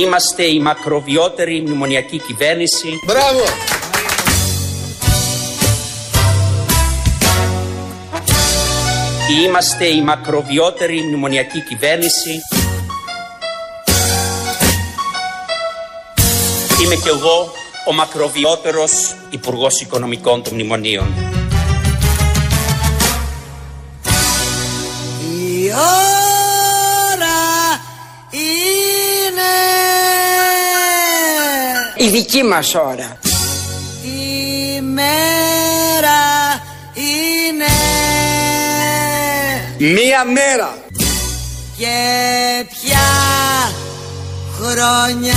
Είμαστε η μακροβιότερη μνημονιακή κυβέρνηση. Μπράβο! Είμαστε η μακροβιότερη μνημονιακή κυβέρνηση. Είμαι κι εγώ ο μακροβιότερος Υπουργός Οικονομικών των Μνημονίων. Η δική μας ώρα. η μέρα είναι Μία μέρα! και πια χρονιά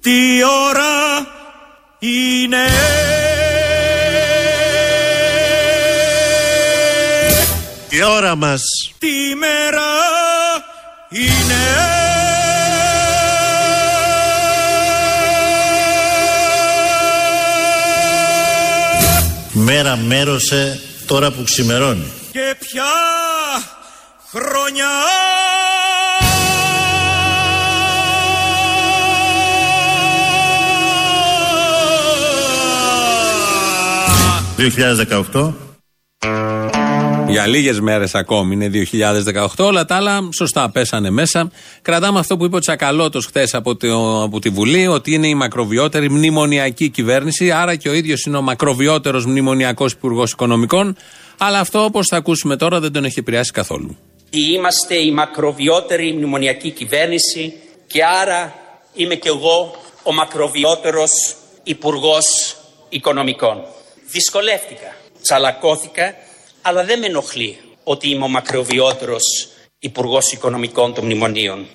Τι ώρα είναι; Η ώρα μας Τι μέρα είναι μέρα μέρωσε τώρα που ξημερώνει. Και ποια χρονιά 2018 Για λίγες μέρες ακόμη είναι 2018. Όλα τα άλλα σωστά πέσανε μέσα. Κρατάμε αυτό που είπε ο Τσακαλώτος χθες από, το- από τη Βουλή, ότι είναι η μακροβιότερη μνημονιακή κυβέρνηση. Άρα και ο ίδιος είναι ο μακροβιότερος μνημονιακός υπουργός οικονομικών. Αλλά αυτό, όπως θα ακούσουμε τώρα, δεν τον έχει επηρεάσει καθόλου. Είμαστε η μακροβιότερη μνημονιακή κυβέρνηση και άρα είμαι κι εγώ ο μακροβιότερος Υπουργός Οικονομικών. Δυσκολεύτηκα, τσαλακώθηκα, αλλά δεν με ενοχλεί ότι είμαι ο μακροβιότερος Υπουργός Οικονομικών των Μνημονίων.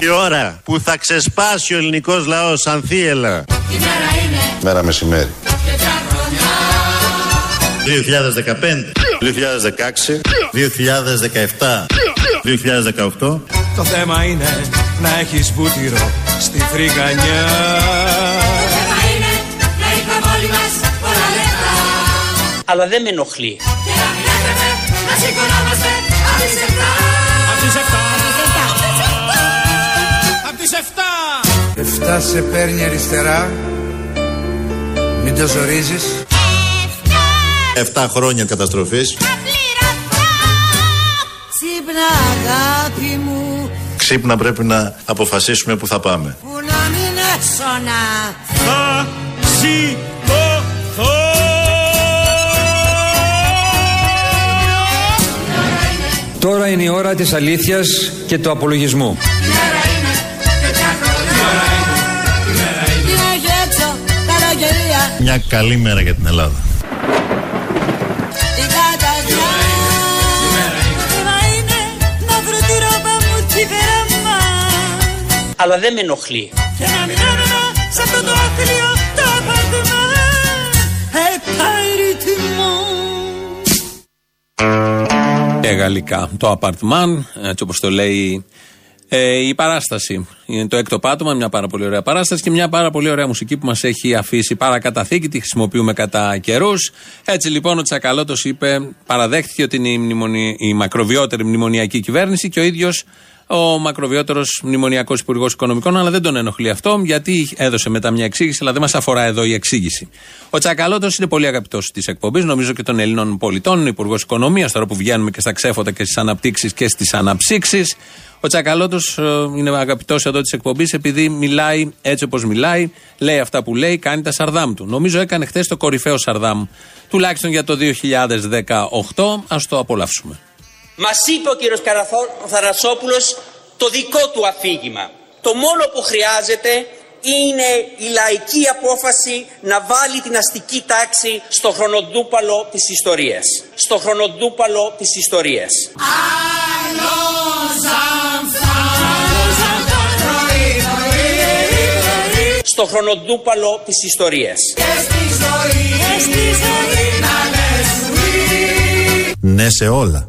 Η ώρα που θα ξεσπάσει ο ελληνικός λαός σαν θύελα Μέρα μεσημέρι. 2015 2016 2017 2018 Το θέμα είναι να έχεις βούτυρο στη φρυγανιά Αλλά δεν με ενοχλεί. Απ' τις 7 Απ' τις 7 Εφτά σε παίρνει αριστερά. Μην το ζορίζεις. 7 χρόνια καταστροφής. Ξύπνα αγάπη μου. Ξύπνα πρέπει να αποφασίσουμε που θα πάμε. Που να μην έσωνα Θα Τώρα είναι η ώρα της αλήθειας και του απολογισμού. Τι έχει έξω καλοκαιρία Μια καλή μέρα για την Ελλάδα. Η καταδιά Θέμα είναι να βρω τη ρόπα μου τη βέραμα Αλλά δεν με ενοχλεί Και γαλλικά. Το απαρτμάν, έτσι όπως το λέει ε, η παράσταση. Είναι το έκτο πάτωμα, μια πάρα πολύ ωραία παράσταση και μια πάρα πολύ ωραία μουσική που μας έχει αφήσει παρακαταθήκη. Τη χρησιμοποιούμε κατά καιρούς. Έτσι λοιπόν ο Τσακαλώτος είπε, παραδέχτηκε ότι είναι η, μνημονι... η μακροβιότερη μνημονιακή κυβέρνηση και ο ίδιος ο μακροβιότερος μνημονιακός υπουργός οικονομικών, αλλά δεν τον ενοχλεί αυτό, γιατί έδωσε μετά μια εξήγηση, αλλά δεν μας αφορά εδώ η εξήγηση. Ο Τσακαλώτος είναι πολύ αγαπητός της εκπομπής, νομίζω και των Ελλήνων πολιτών, είναι υπουργός οικονομίας, τώρα που βγαίνουμε και στα ξέφωτα και στις αναπτύξεις και στις αναψύξεις. Ο Τσακαλώτος είναι αγαπητός εδώ της εκπομπής επειδή μιλάει έτσι όπως μιλάει, λέει αυτά που λέει, κάνει τα σαρδάμ του. Νομίζω έκανε χθες το κορυφαίο σαρδάμ, τουλάχιστον για το 2018. Α το απολαύσουμε. Μας είπε ο κύριος Καραθό- Θαρασόπουλος το δικό του αφήγημα. Το μόνο που χρειάζεται είναι η λαϊκή απόφαση να βάλει την αστική τάξη στο χρονοτούπαλο της ιστορίας. Στο χρονοτούπαλο της ιστορίας. Στο χρονοτούπαλο της ιστορίας. Ναι σε όλα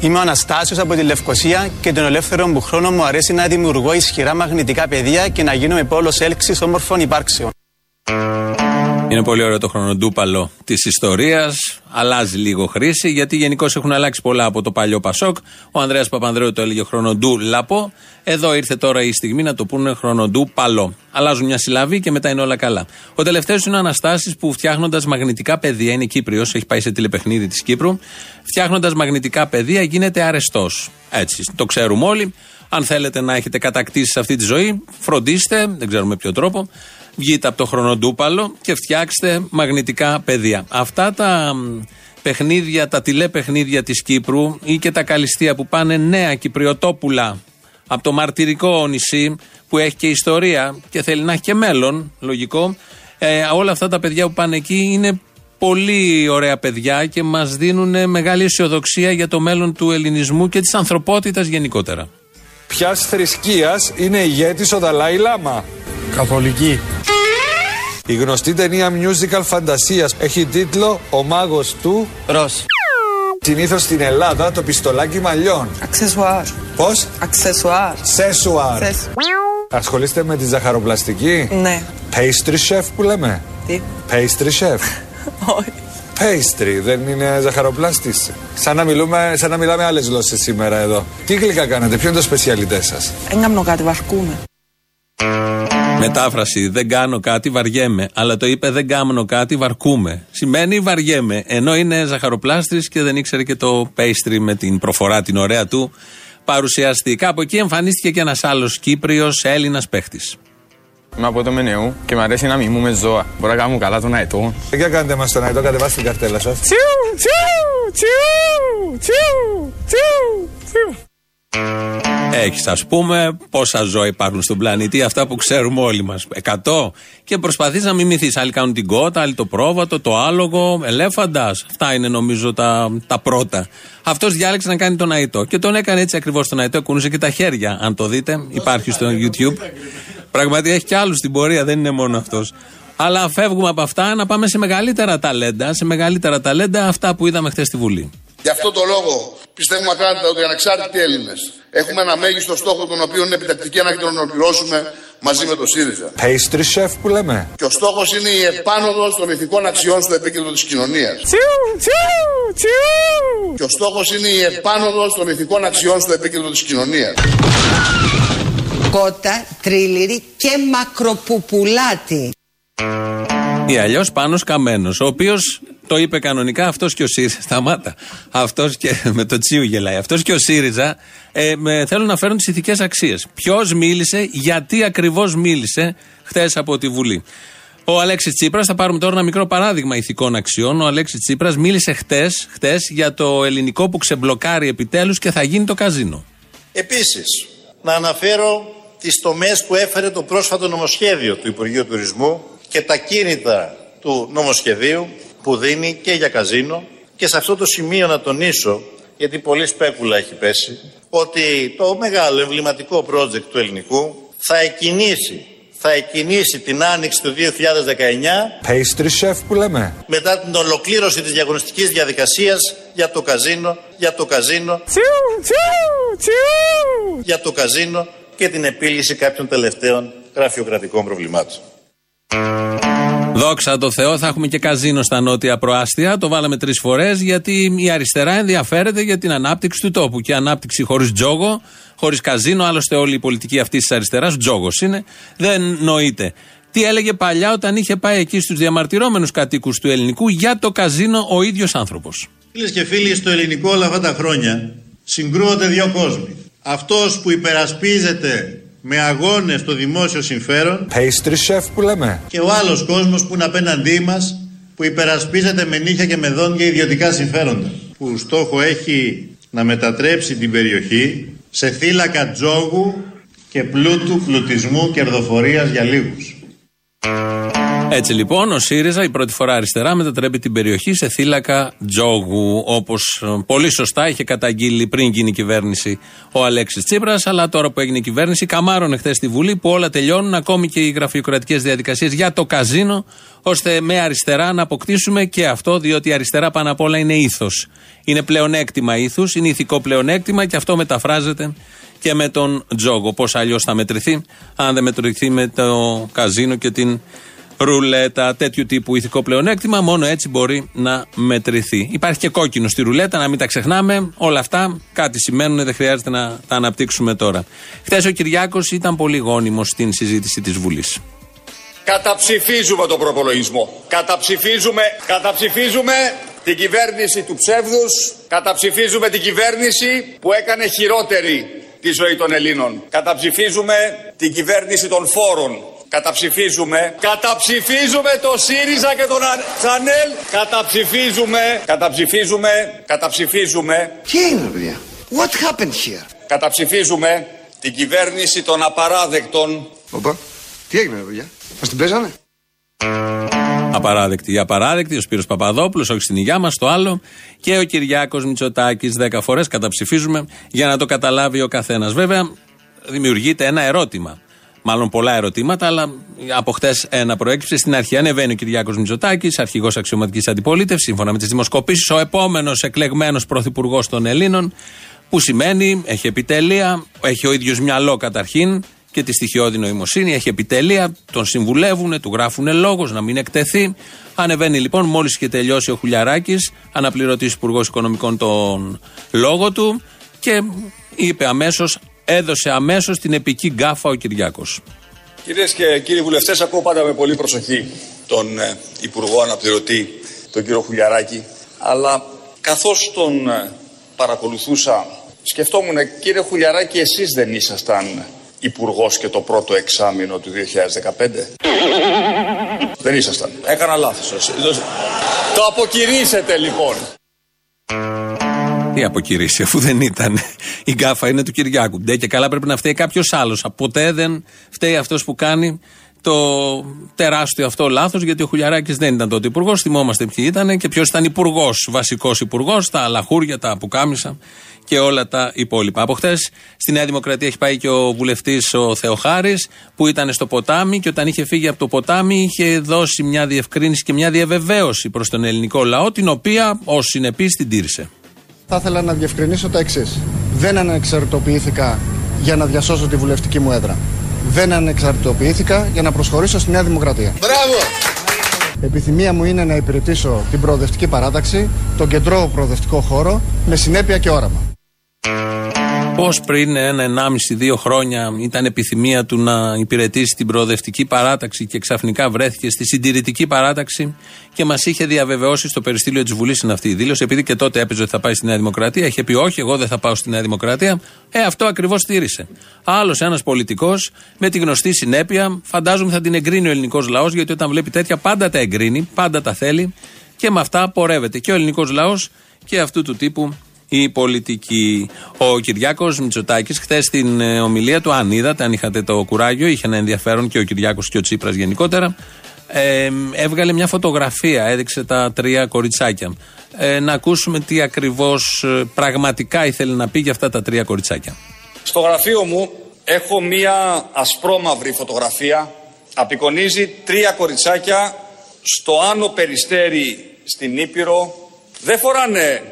Είμαι ο Αναστάσιος από τη Λευκοσία και τον ελεύθερο μου χρόνο μου αρέσει να δημιουργώ ισχυρά μαγνητικά πεδία και να γίνομαι πόλος έλξης όμορφων υπάρξεων. Είναι πολύ ωραίο το χρονοτούπαλο της ιστορίας. Αλλάζει λίγο χρήση γιατί γενικώς έχουν αλλάξει πολλά από το παλιό Πασόκ. Ο Ανδρέας Παπανδρέου το έλεγε χρονοτού λαπό. Εδώ ήρθε τώρα η στιγμή να το πούνε χρονοτού παλό. Αλλάζουν μια συλλαβή και μετά είναι όλα καλά. Ο τελευταίος είναι ο Αναστάσης που φτιάχνοντας μαγνητικά πεδία, είναι Κύπριος, έχει πάει σε τηλεπαιχνίδι της Κύπρου. Φτιάχνοντας μαγνητικά πεδία γίνεται αρεστός. Έτσι, το ξέρουμε όλοι. Αν θέλετε να έχετε κατακτήσεις σε αυτή τη ζωή, φροντίστε, δεν ξέρουμε με ποιο τρόπο, βγείτε από το χρονοτούπαλο και φτιάξτε μαγνητικά πεδία. Αυτά τα μ, παιχνίδια, τα τηλεπαιχνίδια της Κύπρου ή και τα καλυστία που πάνε νέα Κυπριοτόπουλα από το μαρτυρικό νησί που έχει και ιστορία και θέλει να έχει και μέλλον, λογικό. Ε, όλα αυτά τα παιδιά που πάνε εκεί είναι πολύ ωραία παιδιά και μας δίνουν μεγάλη αισιοδοξία για το μέλλον του ελληνισμού και της ανθρωπότητας γενικότερα. Ποια θρησκείας είναι ηγέτη ο Δαλάη Λάμα; Καθολική. Η γνωστή ταινία musical φαντασίας έχει τίτλο Ο μάγος του Ρος. Συνήθως στην Ελλάδα το πιστολάκι μαλλιών. Αξεσουάρ. Πώς; Αξεσουάρ. Σέσουαρ. Σες. Ασχολείστε με τη ζαχαροπλαστική; Ναι. Pastry chef που λέμε; Τι; Pastry chef. Όχι. Pastry, δεν είναι ζαχαροπλάστης. Σαν να, μιλούμε, σαν να μιλάμε άλλες γλώσσες σήμερα εδώ. Τι γλυκά κάνετε, ποιο είναι το σπεσιαλιτέ σας; Έγκαμνω κάτι, βαρκούμε. Μετάφραση. Δεν κάνω κάτι, βαριέμαι. Αλλά το είπε δεν κάνω κάτι, βαρκούμε. Σημαίνει βαριέμαι. Ενώ είναι ζαχαροπλάστης και δεν ήξερε και το pastry με την προφορά την ωραία του παρουσιαστή. Κάπου εκεί εμφανίστηκε και ένας άλλος Κύπριος Έλληνας παίχτης. Είμαι από το Μενεού και μου αρέσει να μιμούμε ζώα. Μπορώ να κάνω καλά τον αετό. Για κάντε μας τον αετό, κατεβάστε την καρτέλα σας. Τσιου, τσιου, τσιου, τσιου, τσιου, τσιου. Έχεις, ας πούμε, πόσα ζώα υπάρχουν στον πλανήτη, αυτά που ξέρουμε όλοι μας. Εκατό. Και προσπαθείς να μιμηθείς. Άλλοι κάνουν την κότα, άλλοι το πρόβατο, το άλογο, ελέφαντας. Αυτά είναι νομίζω τα, τα πρώτα. Αυτός διάλεξε να κάνει τον αητό. Και τον έκανε έτσι ακριβώς τον αητό. Κουνούσε και τα χέρια. Αν το δείτε, υπάρχει στο YouTube. Πραγματικά έχει και άλλους στην πορεία, δεν είναι μόνο αυτός. Αλλά φεύγουμε από αυτά να πάμε σε μεγαλύτερα ταλέντα. Σε μεγαλύτερα ταλέντα αυτά που είδαμε χθες στη Βουλή. Γι' αυτό το λόγο πιστεύουμε ακράδαντα ότι οι ανεξάρτητοι Έλληνες έχουμε ένα μέγιστο στόχο τον οποίο είναι επιτακτική ανάγκη να τον ολοκληρώσουμε μαζί με το ΣΥΡΙΖΑ. Pastry chef που λέμε. Και ο στόχος είναι η επάνωδος των ηθικών αξιών στο επίκεντρο της κοινωνίας. Τσιου, τσιου, τσιου. Και ο στόχος είναι η επάνωδος των ηθικών αξιών στο επίκεντρο της κοινωνίας. Κότα, τρίλιρη και μακροπουπουλάτη. Ή αλλιώς πάνω καμένο, ο οποίος το είπε κανονικά αυτός και ο ΣΥΡΙΖΑ. Σταμάτα. Αυτός και με το τσίου γελάει. Αυτός και ο ΣΥΡΙΖΑ ε, με, θέλουν να φέρουν τις ηθικές αξίες. Ποιος μίλησε, γιατί ακριβώς μίλησε χθες από τη Βουλή. Ο Αλέξης Τσίπρας, θα πάρουμε τώρα ένα μικρό παράδειγμα ηθικών αξιών. Ο Αλέξης Τσίπρας μίλησε χτες χτες για το ελληνικό που ξεμπλοκάρει επιτέλους και θα γίνει το καζίνο. Επίσης, να αναφέρω τις τομές που έφερε το πρόσφατο νομοσχέδιο του Υπουργείου Τουρισμού και τα κίνητα του νομοσχεδίου που δίνει και για καζίνο και σε αυτό το σημείο να τονίσω, γιατί πολύ σπέκουλα έχει πέσει, ότι το μεγάλο εμβληματικό project του ελληνικού θα εκκινήσει, θα εκκινήσει την άνοιξη του 2019 Pastry chef που λέμε. μετά την ολοκλήρωση της διαγωνιστικής διαδικασίας για το καζίνο, για το καζίνο, Τσιου, τσιου, τσιου. για το καζίνο και την επίλυση κάποιων τελευταίων γραφειοκρατικών προβλημάτων. Δόξα τω Θεώ, θα έχουμε και καζίνο στα νότια προάστια. Το βάλαμε τρεις φορές γιατί η αριστερά ενδιαφέρεται για την ανάπτυξη του τόπου. Και η ανάπτυξη χωρίς τζόγο, χωρίς καζίνο, άλλωστε όλη η πολιτική αυτή της αριστεράς, τζόγος είναι, δεν νοείται. Τι έλεγε παλιά όταν είχε πάει εκεί στους διαμαρτυρόμενους κατοίκους του ελληνικού για το καζίνο ο ίδιος άνθρωπος. Φίλες και φίλοι, στο ελληνικό όλα αυτά τα χρόνια συγκρούονται δύο κόσμοι. Αυτός που υπερασπίζεται με αγώνες το δημόσιο συμφέρον Pastry chef που λέμε. και ο άλλος κόσμος που είναι απέναντί μας που υπερασπίζεται με νύχια και με δόντια ιδιωτικά συμφέροντα. Που στόχο έχει να μετατρέψει την περιοχή σε θύλακα τζόγου και πλούτου, πλουτισμού, κερδοφορίας για λίγους. Έτσι λοιπόν, ο ΣΥΡΙΖΑ η πρώτη φορά αριστερά μετατρέπει την περιοχή σε θύλακα τζόγου. Όπως πολύ σωστά είχε καταγγείλει πριν γίνει η κυβέρνηση ο Αλέξης Τσίπρας. Αλλά τώρα που έγινε η κυβέρνηση, καμάρωνε χθες στη Βουλή που όλα τελειώνουν, ακόμη και οι γραφειοκρατικές διαδικασίες για το καζίνο, ώστε με αριστερά να αποκτήσουμε και αυτό, διότι η αριστερά πάνω απ' όλα είναι ήθος. Είναι πλεονέκτημα ήθους, είναι ηθικό πλεονέκτημα και αυτό μεταφράζεται και με τον τζόγο. Πώς αλλιώς θα μετρηθεί, αν δεν μετρηθεί με το καζίνο και την ρουλέτα. Τέτοιου τύπου ηθικό πλεονέκτημα, μόνο έτσι μπορεί να μετρηθεί. Υπάρχει και κόκκινο στη ρουλέτα, να μην τα ξεχνάμε. Όλα αυτά κάτι σημαίνουν, δεν χρειάζεται να τα αναπτύξουμε τώρα. Χθες ο Κυριάκος ήταν πολύ γόνιμος στην συζήτηση της Βουλής. Καταψηφίζουμε τον προπολογισμό. Καταψηφίζουμε, καταψηφίζουμε την κυβέρνηση του ψεύδους. Καταψηφίζουμε την κυβέρνηση που έκανε χειρότερη τη ζωή των Ελλήνων. Καταψηφίζουμε την κυβέρνηση των φόρων. Καταψηφίζουμε. Καταψηφίζουμε το ΣΥΡΙΖΑ και τον Τσανέλ. Καταψηφίζουμε. Καταψηφίζουμε. Καταψηφίζουμε. Τι έγινε, παιδιά; What happened here? Καταψηφίζουμε την κυβέρνηση των απαράδεκτων. Οπα. Τι έγινε, παιδιά; Μας την παίζανε; Απαράδεκτη. Η απαράδεκτη, ο Σπύρος Παπαδόπουλος, όχι στην υγειά μας, το άλλο. Και ο Κυριάκος Μητσοτάκης, δέκα φορές καταψηφίζουμε για να το καταλάβει ο καθένας. Βέβαια, δημιουργείται ένα ερώτημα. Μάλλον πολλά ερωτήματα, αλλά από χτες ένα προέκυψε. Στην αρχή ανεβαίνει ο Κυριάκος Μητσοτάκης, αρχηγός αξιωματικής αντιπολίτευσης, σύμφωνα με τις δημοσκοπήσεις, ο επόμενος εκλεγμένος πρωθυπουργός των Ελλήνων. Που σημαίνει, έχει επιτέλεια, έχει ο ίδιος μυαλό καταρχήν και τη στοιχειώδη νοημοσύνη, έχει επιτέλεια, τον συμβουλεύουν, του γράφουν λόγος να μην εκτεθεί. Ανεβαίνει λοιπόν, μόλις και τελειώσει ο Χουλιαράκης, αναπληρωτής Υπουργός Οικονομικών τον λόγο του και είπε αμέσως, έδωσε αμέσως την επική γκάφα ο Κυριάκος. Κυρίες και κύριοι βουλευτές, ακούω πάντα με πολύ προσοχή τον ε, Υπουργό Αναπληρωτή, τον κύριο Χουλιαράκη, αλλά καθώς τον ε, παρακολουθούσα, σκεφτόμουν, κύριε Χουλιαράκη, εσείς δεν ήσασταν υπουργός και το πρώτο εξάμεινο του 2015. Δεν ήσασταν. Έκανα λάθος. Το αποκηρύσετε λοιπόν. Τι αποκηρύσει, αφού δεν ήταν. Η γκάφα είναι του Κυριάκου. Ντε και καλά πρέπει να φταίει κάποιος άλλος. Ποτέ δεν φταίει αυτός που κάνει το τεράστιο αυτό λάθος, γιατί ο Χουλιαράκης δεν ήταν τότε υπουργός. Θυμόμαστε ποιοι ήταν και ποιος ήταν υπουργός, βασικός υπουργός, τα λαχούρια, τα πουκάμισα και όλα τα υπόλοιπα. Από χτε στη Νέα Δημοκρατία έχει πάει και ο βουλευτής ο Θεοχάρης που ήταν στο ποτάμι και όταν είχε φύγει από το ποτάμι είχε δώσει μια διευκρίνηση και μια διαβεβαίωση προς τον ελληνικό λαό, την οποία ω συνεπής την τήρησε. Θα ήθελα να διευκρινίσω τα εξής. Δεν ανεξαρτητοποιήθηκα για να διασώσω τη βουλευτική μου έδρα. Δεν ανεξαρτητοποιήθηκα για να προσχωρήσω στη Νέα Δημοκρατία. Μπράβο! Επιθυμία μου είναι να υπηρετήσω την προοδευτική παράταξη, τον κεντρό προοδευτικό χώρο, με συνέπεια και όραμα. Πώς πριν ένα, ενάμιση, δύο χρόνια ήταν επιθυμία του να υπηρετήσει την προοδευτική παράταξη και ξαφνικά βρέθηκε στη συντηρητική παράταξη και μας είχε διαβεβαιώσει στο περιστήλιο της Βουλής είναι αυτή η δήλωση, επειδή και τότε έπαιζε ότι θα πάει στη Νέα Δημοκρατία. Είχε πει όχι, εγώ δεν θα πάω στη Νέα Δημοκρατία. Ε, αυτό ακριβώς στήρισε. Άλλος ένας πολιτικός με τη γνωστή συνέπεια, φαντάζομαι θα την εγκρίνει ο ελληνικός λαός, γιατί όταν βλέπει τέτοια πάντα τα εγκρίνει, πάντα τα θέλει και με αυτά πορεύεται και ο ελληνικός λαός και αυτού του τύπου η πολιτική. Ο Κυριάκος Μητσοτάκης, χθες στην ε, ομιλία του, αν είδατε, αν είχατε το κουράγιο, είχε ένα ενδιαφέρον και ο Κυριάκος και ο Τσίπρας γενικότερα. Ε, έβγαλε μια φωτογραφία, έδειξε τα τρία κοριτσάκια. Ε, να ακούσουμε τι ακριβώς πραγματικά ήθελε να πει για αυτά τα τρία κοριτσάκια. Στο γραφείο μου έχω μία ασπρόμαυρη φωτογραφία. Απεικονίζει τρία κοριτσάκια στο Άνω Περιστέρι στην Ήπειρο. Δεν φοράνε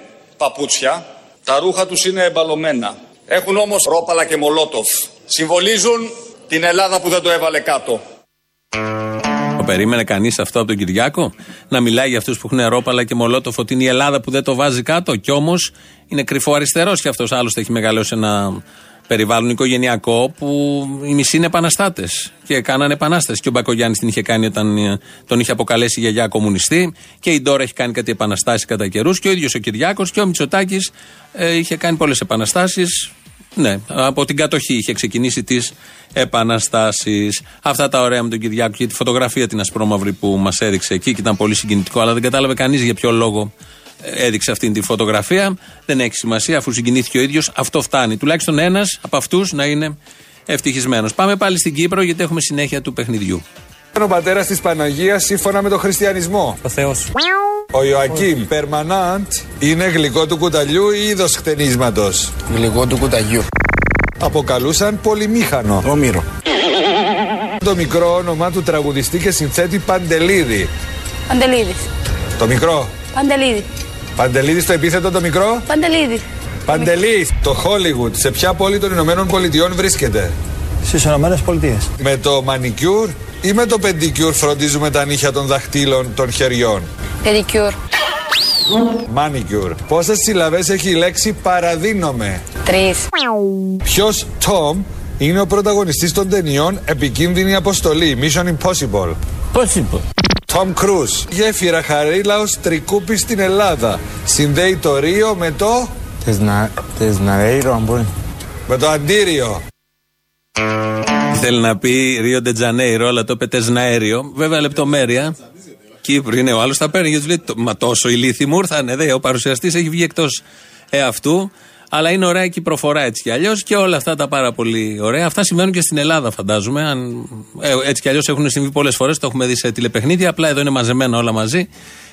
παπούτσια. Τα ρούχα τους είναι εμπαλωμένα. Έχουν όμως ρόπαλα και μολότοφ. Συμβολίζουν την Ελλάδα που δεν το έβαλε κάτω. Το περίμενε κανείς αυτό από τον Κυριάκο; Να μιλάει για αυτούς που έχουν ρόπαλα και μολότοφ ότι είναι η Ελλάδα που δεν το βάζει κάτω; Κι όμως είναι κρυφό αριστερός και αυτός άλλωστε έχει μεγαλώσει ένα περιβάλλον οικογενειακό που οι μισοί είναι επαναστάτες και κάνανε επανάσταση. Και ο Μπακογιάννης την είχε κάνει όταν ε, τον είχε αποκαλέσει γιαγιά κομμουνιστή. Και η Ντόρα έχει κάνει κάτι επαναστάσεις κατά καιρούς. Και ο ίδιος ο Κυριάκος και ο Μητσοτάκης ε, είχε κάνει πολλές επαναστάσεις. Ναι, από την κατοχή είχε ξεκινήσει τις επαναστάσεις. Αυτά τα ωραία με τον Κυριάκο και τη φωτογραφία την ασπρόμαυρη που μας έδειξε εκεί και ήταν πολύ συγκινητικό, αλλά δεν κατάλαβε κανείς για ποιο λόγο έδειξε αυτή τη φωτογραφία. Δεν έχει σημασία, αφού συγκινήθηκε ο ίδιος, αυτό φτάνει. Τουλάχιστον ένας από αυτούς να είναι ευτυχισμένος. Πάμε πάλι στην Κύπρο, γιατί έχουμε συνέχεια του παιχνιδιού. Ο πατέρας της Παναγίας σύμφωνα με τον χριστιανισμό. Ο Θεός. Ο Ιωακήμ Περμανάντ είναι γλυκό του κουταλιού ή είδος χτενίσματος; Γλυκό του κουταγιού. Αποκαλούσαν πολυμήχανο. Όμηρο. Το μικρό όνομα του τραγουδιστή και συνθέτη Παντελίδη. Παντελίδης. Το μικρό. Παντελίδη. Παντελίδη το επίθετο το μικρό; Παντελίδη. Παντελή. Το Hollywood σε ποια πόλη των Ηνωμένων Πολιτειών βρίσκεται; Στις Ηνωμένες Πολιτείες. Με το μανικιούρ ή με το πεντικιούρ φροντίζουμε τα νύχια των δαχτύλων των χεριών; Pedicure. Μάνικιουρ. Πόσες συλλαβές έχει η λέξη παραδίνομαι. Τρεις. Ποιος Τομ είναι ο πρωταγωνιστής των ταινιών Επικίνδυνη Αποστολή. Mission Impossible. Possible. Τόμ Κρούς. Γέφυρα Χαρίλαος Τρικούπης στην Ελλάδα. Συνδέει το Ρίο με το... Τεσναρέιρο, αν μπορεί. με το Αντίριο. Θέλει να πει Ρίο Ντετζανέιρο, αλλά το είπε Τεσναέριο. Βέβαια λεπτομέρεια. Κύπρο είναι ο άλλος, θα παίρνει γιατί λέει, «Το- Μα τόσο ηλίθιοι μου ήρθανε. Δε, ο παρουσιαστής έχει βγει εκτός εαυτού. Αλλά είναι ωραία και η προφορά έτσι κι αλλιώς και όλα αυτά τα πάρα πολύ ωραία. Αυτά συμβαίνουν και στην Ελλάδα, φαντάζομαι. Αν, ε, έτσι κι αλλιώς έχουν συμβεί πολλές φορές, το έχουμε δει σε τηλεπαιχνίδια. Απλά εδώ είναι μαζεμένα όλα μαζί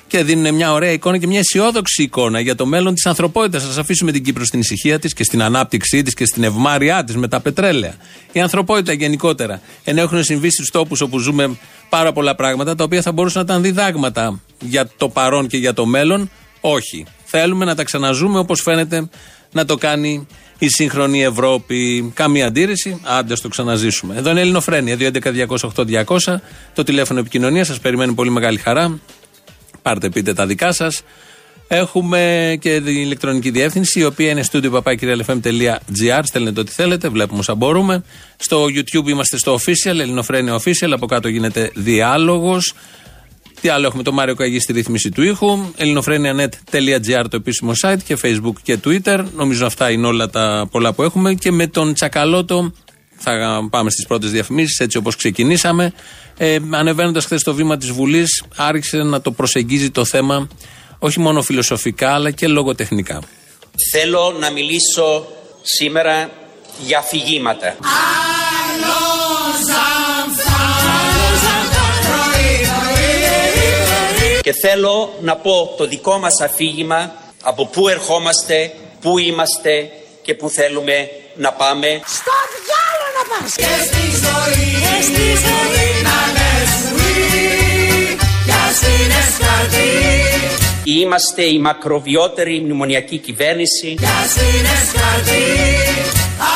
και δίνουν μια ωραία εικόνα και μια αισιόδοξη εικόνα για το μέλλον της ανθρωπότητας. Α αφήσουμε την Κύπρο στην ησυχία της και στην ανάπτυξή της και στην ευμάρειά της με τα πετρέλαια. Η ανθρωπότητα γενικότερα. Ενώ έχουν συμβεί στους τόπους όπου ζούμε πάρα πολλά πράγματα τα οποία θα μπορούσαν να ήταν διδάγματα για το παρόν και για το μέλλον. Όχι. Θέλουμε να τα ξαναζούμε όπως φαίνεται να το κάνει η σύγχρονη Ευρώπη. Καμία αντίρρηση. Άντε, ας το ξαναζήσουμε. Εδώ είναι η Ελληνοφρένεια. 2.11.208.200. Το τηλέφωνο επικοινωνίας σας περιμένει πολύ μεγάλη χαρά. Πάρτε πείτε τα δικά σας. Έχουμε και την ηλεκτρονική διεύθυνση, η οποία είναι studio papakirialfm.gr. Στέλνετε ό,τι θέλετε, βλέπουμε όσα μπορούμε. Στο YouTube είμαστε στο official, Ελληνοφρένια official. Από κάτω γίνεται διάλογος. Τι άλλο έχουμε, το Μάριο Καγί στη ρύθμιση του ήχου. ελληνοφρένια.net.gr το επίσημο site και Facebook και Twitter. Νομίζω αυτά είναι όλα τα πολλά που έχουμε. Και με τον Τσακαλώτο θα πάμε στις πρώτες διαφημίσεις, έτσι όπως ξεκινήσαμε. Ε, Ανεβαίνοντας χθες στο βήμα της Βουλής, άρχισε να το προσεγγίζει το θέμα όχι μόνο φιλοσοφικά, αλλά και λογοτεχνικά. Θέλω να μιλήσω σήμερα για αφηγήματα. Και θέλω να πω το δικό μας αφήγημα από πού ερχόμαστε, πού είμαστε και πού θέλουμε να πάμε. Στο διάλο να πας Και στη ζωή Και στη ζωή Να λες oui Κι ας είναι σκαρτή Είμαστε η μακροβιότερη μνημονιακή κυβέρνηση. Κι ας είναι σκαρτή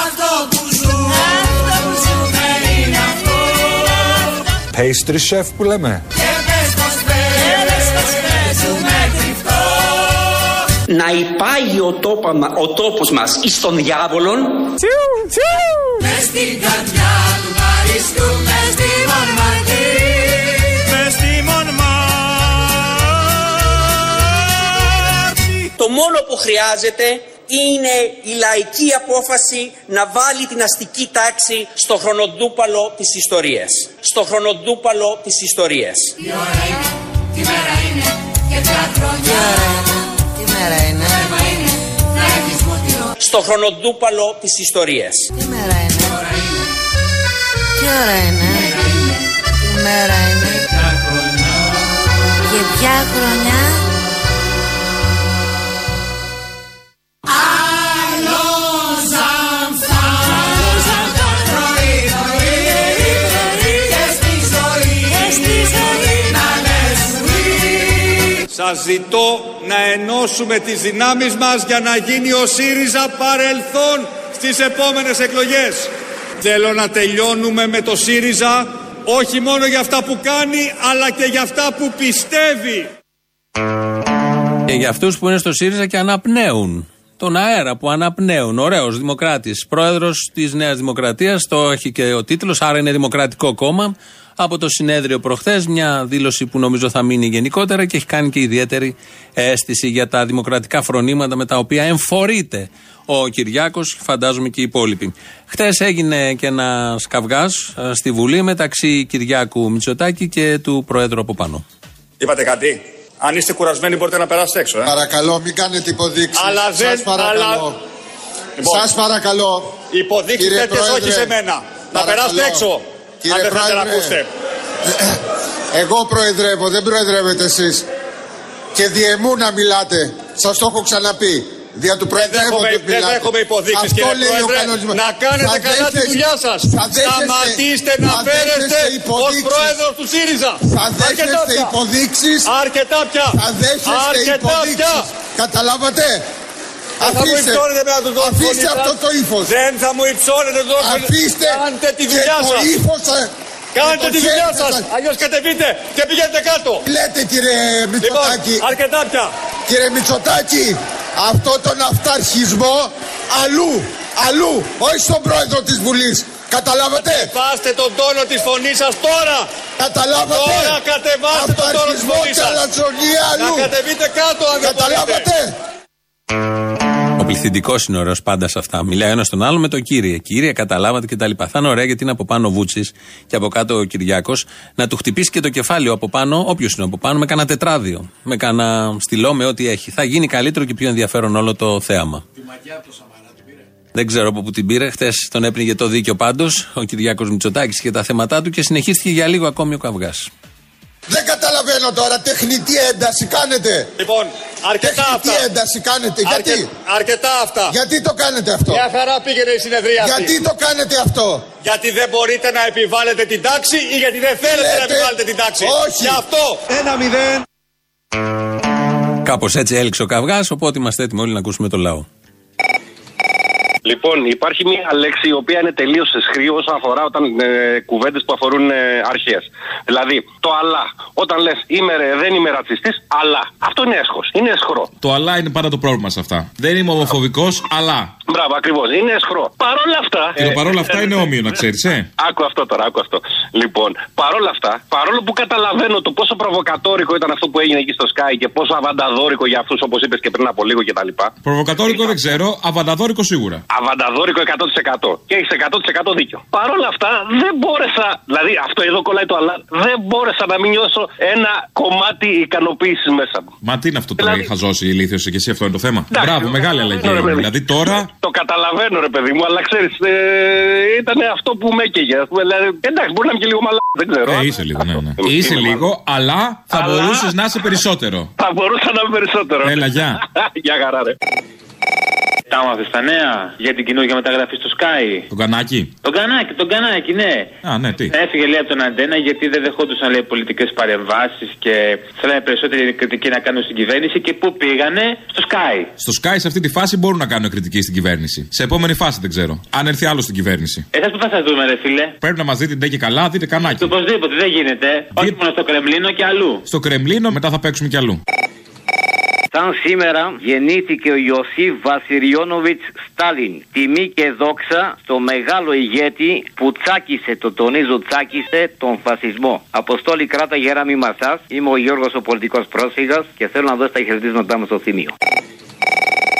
Αυτό που ζούμε Αυτό που ζούμε είναι αυτό Pastry chef που λέμε. Και Να υπάγει ο, τόπα, ο τόπος μας εις τον διάβολον. Μες στην καρδιά του Παρίσκου Μες στη Μονμαρτή Μες στη Μονμάρτη Το μόνο που χρειάζεται είναι η λαϊκή απόφαση να βάλει την αστική τάξη στο χρονοτούπαλο της ιστορίας. Στο χρονοτούπαλο της ιστορίας. Τι ώρα είναι, τι μέρα είναι Και ποια χρονιά Τι μέρα είναι, Θέμα είναι να έχεις μοτιό Στο χρονοτούπαλο της ιστορίας. τι μέρα είναι, τι ώρα είναι, τι μέρα είναι. Και ποια χρονιά; Oui Σας ζητώ να ενώσουμε τις δυνάμεις μας για να γίνει ο ΣΥΡΙΖΑ παρελθόν στις επόμενες εκλογές. Θέλω να τελειώνουμε με το ΣΥΡΙΖΑ όχι μόνο για αυτά που κάνει αλλά και για αυτά που πιστεύει. Και για αυτούς που είναι στο ΣΥΡΙΖΑ και αναπνέουν. Τον αέρα που αναπνέουν. Ωραίος Δημοκράτης. Πρόεδρος της Νέας Δημοκρατίας. Το έχει και ο τίτλος. Άρα είναι Δημοκρατικό κόμμα. Από το συνέδριο προχθές. Μια δήλωση που νομίζω θα μείνει γενικότερα και έχει κάνει και ιδιαίτερη αίσθηση για τα δημοκρατικά φρονήματα με τα οποία εμφορείται ο Κυριάκος. Φαντάζομαι και οι υπόλοιποι. Χθες έγινε και ένα καυγά στη Βουλή μεταξύ Κυριάκου Μητσοτάκη και του Προέδρου από πάνω. Είπατε κάτι; Αν είστε κουρασμένοι μπορείτε να περάσετε έξω. Ε. Παρακαλώ, μην κάνετε υποδείξεις. Αλλά δεν- Σας παρακαλώ. αλλά- Λοιπόν, Σας παρακαλώ. Υποδείξεις Κύριε τέτοιες Πρόεδρε, όχι σε μένα. Να παρακαλώ. περάσετε έξω. Κύριε αν δεν θέλετε να Πρόεδρε. ακούσετε. Εγώ προεδρεύω, δεν προεδρεύετε εσείς. Και διεμού να μιλάτε. Σας το έχω ξαναπεί. Δια του προεδρεύοντος δέχομαι- δεν μιλάτε. δέχομαι υποδείξεις, Αυτό κύριε λέει ο Πρόεδρε. κανονισμός. Να κάνετε Θα καλά τη δέχεστε- δουλειά σας. θα δέχεστε- Σταματήστε να θα φέρεστε δέχεστε ως υποδείξεις. πρόεδρος του ΣΥΡΙΖΑ. Θα Αρκετά δέχεστε πια. υποδείξεις. Αρκετά πια. Θα δέχεστε Αρκετά πια. υποδείξεις. Καταλάβατε; Δεν θα μου υψώνετε με τον τόνο αφήστε αυτό το ύφος. Δεν θα μου υψώνετε τον τόνο Αφήστε Κάντε τη και δουλειά το σας. ύφος θα- Κάντε το τη δουλειά χέρι σας. θα- Αλλιώς κατεβείτε και πηγαίνετε κάτω. Λέτε κύριε Μητσοτάκη. Λοιπόν, αρκετά πια. Κύριε Μητσοτάκη, αυτό τον αυταρχισμό αλλού, αλλού, όχι στον πρόεδρο της Βουλής. Καταλάβατε; Κατεβάστε τον τόνο της φωνής σας τώρα. Καταλάβατε; Τώρα κατεβάστε τον τόνο της Αυταρχισμό φωνής και σας. αλαζονία αλλού. Να κατεβείτε κάτω αν δεν Καταλάβατε; Ο πληθυντικός είναι ωραίος πάντα σε αυτά. Μιλάει ένας τον άλλο με το κύριε. Κύριε, καταλάβατε κτλ. Θα είναι ωραία γιατί είναι από πάνω ο Βούτσης και από κάτω ο Κυριάκος. Να του χτυπήσει και το κεφάλαιο από πάνω, όποιος είναι από πάνω, με κανένα τετράδιο. Με κανένα στυλό, με ό,τι έχει. Θα γίνει καλύτερο και πιο ενδιαφέρον όλο το θέαμα. Δεν ξέρω από πού την πήρε. Χθες τον έπνιγε το δίκιο πάντως ο Κυριάκος Μητσοτάκης και τα θέματα του και συνεχίστηκε για λίγο ακόμη ο καυγάς. Δεν καταλαβαίνω τώρα, τεχνητή ένταση κάνετε. Λοιπόν, αρκετά Τεχνητή αυτά. ένταση κάνετε. Γιατί, Αρκε- Αρκετά αυτά. γιατί το κάνετε αυτό; Μια χαρά πήγαινε η συνεδρία αυτή. Γιατί το κάνετε αυτό; Γιατί δεν μπορείτε να επιβάλλετε την τάξη ή γιατί δεν θέλετε να Λέτε- επιβάλλετε την τάξη. Όχι. Γι' αυτό. Ένα μηδέν. Κάπως έτσι έληξε ο καυγάς, οπότε είμαστε έτοιμοι όλοι να ακούσουμε το λαό. Λοιπόν, υπάρχει μια λέξη η οποία είναι τελείως εσχρή όσον αφορά όταν ε, κουβέντες που αφορούν ε, αρχές. Δηλαδή, το αλλά. Όταν λες είμαι, ρε, δεν είμαι ρατσιστής, αλλά. Αυτό είναι έσχος. Είναι εσχρό. Το αλλά είναι πάντα το πρόβλημα σε αυτά. Δεν είμαι ομοφοβικός, αλλά. Μπράβο, ακριβώς. Είναι εσχρό. Παρ' όλα αυτά. Και το παρόλα αυτά είναι όμοιο, να ξέρεις, ε. Άκου αυτό τώρα, άκου αυτό. Λοιπόν, παρόλα αυτά, παρόλο που καταλαβαίνω το πόσο προβοκατόρικο ήταν αυτό που έγινε εκεί στο Sky και πόσο αβανταδόρικο για αυτούς, όπως είπες και πριν από λίγο κτλ. Προβοκατόρικο δεν ξέρω, αβανταδόρικο σίγουρα. Αβανταδόρικο 100%. Και έχεις 100% δίκιο. Παρ' όλα αυτά, δεν μπόρεσα. Δηλαδή, αυτό εδώ κολλάει το αλλά. Δεν μπόρεσα να μην νιώσω ένα κομμάτι ικανοποίησης μέσα μου. Μα τι είναι αυτό Δηλαδή- που έχει χαζώσει η ηλίθιος και εσύ, αυτό είναι το θέμα. Εντάξει, Μπράβο, μεγάλη αλλαγή. ναι, ρε, παιδί. Δηλαδή τώρα Το καταλαβαίνω, ρε παιδί μου, αλλά ξέρεις, ε, ήταν αυτό που με έκαιγε. ας πούμε, Δηλαδή, εντάξει, μπορεί να είμαι και λίγο μαλά, δεν ξέρω. Ε, είσαι λίγο, ναι, ναι. Είμαι Είσαι μαλάκας. λίγο, αλλά θα Αλλά- μπορούσες να είσαι περισσότερο. Θα μπορούσα να είμαι περισσότερο. Έλα, γεια. Γεια χαρά, ρε. Τα μάθες τα νέα για την καινούργια μεταγραφή στο Sky. Τον κανάκι. Τον κανάκι, τον κανάκι, ναι. Α, ναι, τι; Έφυγε λέει από τον Αντένα γιατί δεν δεχόντουσαν λέει πολιτικές παρεμβάσεις και θέλανε περισσότερη κριτική να κάνουν στην κυβέρνηση και πού πήγανε; Στο Sky. Στο Sky σε αυτή τη φάση μπορούν να κάνουν κριτική στην κυβέρνηση. Σε επόμενη φάση δεν ξέρω. Αν έρθει άλλο στην κυβέρνηση. Εσά που θα σας δούμε, ρε φίλε. Πρέπει να μας δείτε ντε και καλά, δείτε κανάκι. Οπωσδήποτε δεν γίνεται. Όχι μόνο στο Κρεμλίνο και αλλού. Στο Κρεμλίνο μετά θα παίξουμε κι αλλού. Σαν σήμερα γεννήθηκε ο Ιωσήφ Βασιλιώνοβιτς Στάλιν. Τιμή και δόξα στο μεγάλο ηγέτη που τσάκισε, το τονίζω τσάκισε, τον φασισμό. Αποστόλη κράτα γεράμι μασάς. Είμαι ο Γιώργος ο πολιτικός πρόσφυγας και θέλω να δώσω τα χαιρετίσματά μου στο θύμιο.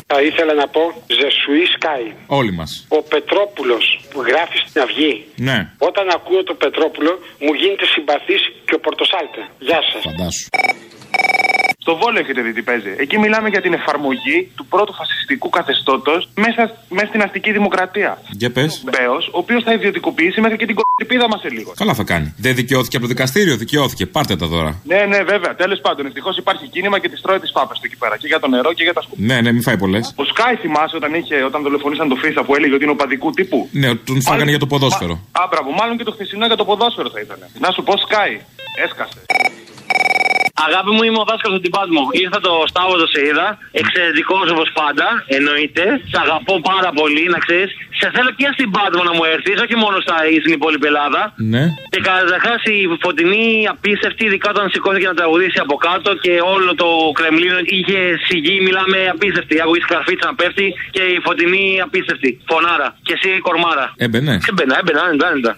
Θα ήθελα να πω Ζεσουή Sky. Όλοι μας. Ο Πετρόπουλος που γράφει στην Αυγή. Ναι, Όταν ακούω το Πετρόπουλο μου γίνεται συμπαθής και ο Πορτοσάλτε. Γεια σας. φαντάσου. Στο Βόλο έχετε δει τι παίζει. Εκεί μιλάμε για την εφαρμογή του πρώτου φασιστικού καθεστώτος μέσα, μέσα στην αστική δημοκρατία. Για πες. Μπέος, ο οποίος θα ιδιωτικοποιήσει μέχρι και την κορυφίδα μας σε λίγο. Καλά θα κάνει. Δεν δικαιώθηκε από το δικαστήριο, δικαιώθηκε. Πάρτε τα τώρα. Ναι, ναι, βέβαια. Τέλος πάντων, ευτυχώς υπάρχει κίνημα και τη τρώει τις πάπες του εκεί πέρα. Και για το νερό και για τα σκουπίδια. Ναι, ναι, μην φάει πολλές. Ο Σκάι θυμάσαι όταν, είχε, όταν δολοφονήσαν τον Φίσα που έλεγε ότι είναι οπαδικού τύπου; Ναι, τον φάγανε για το ποδόσφαιρο. Α, μπράβο, μάλλον και το χθεσινό για το ποδόσφαιρο θα ήταν. Να σου πω Σκάι, έσκασε. Αγάπη μου, είμαι ο δάσκαλο του Τιμπάτμο. Ήρθα το Σταύρωτο, σε είδα. Εξαιρετικός όπως πάντα, εννοείται. Σε αγαπώ πάρα πολύ, να ξέρεις. Σε θέλω και στην Πάτμο να μου έρθεις, όχι μόνο στα, στην υπόλοιπη Ελλάδα. Ναι. Και καταρχάς η φωτεινή απίστευτη, ειδικά όταν σηκώθηκε να τραγουδήσει από κάτω και όλο το Κρεμλίνο είχε σιγή, μιλάμε απίστευτη. Άκουγε η καρφίτσα να πέφτει και η φωτεινή απίστευτη. Φωνάρα. Και εσύ κορμάρα. Έμπαινε. Έμπαινα, έμπαινα, άνετα, άνετα.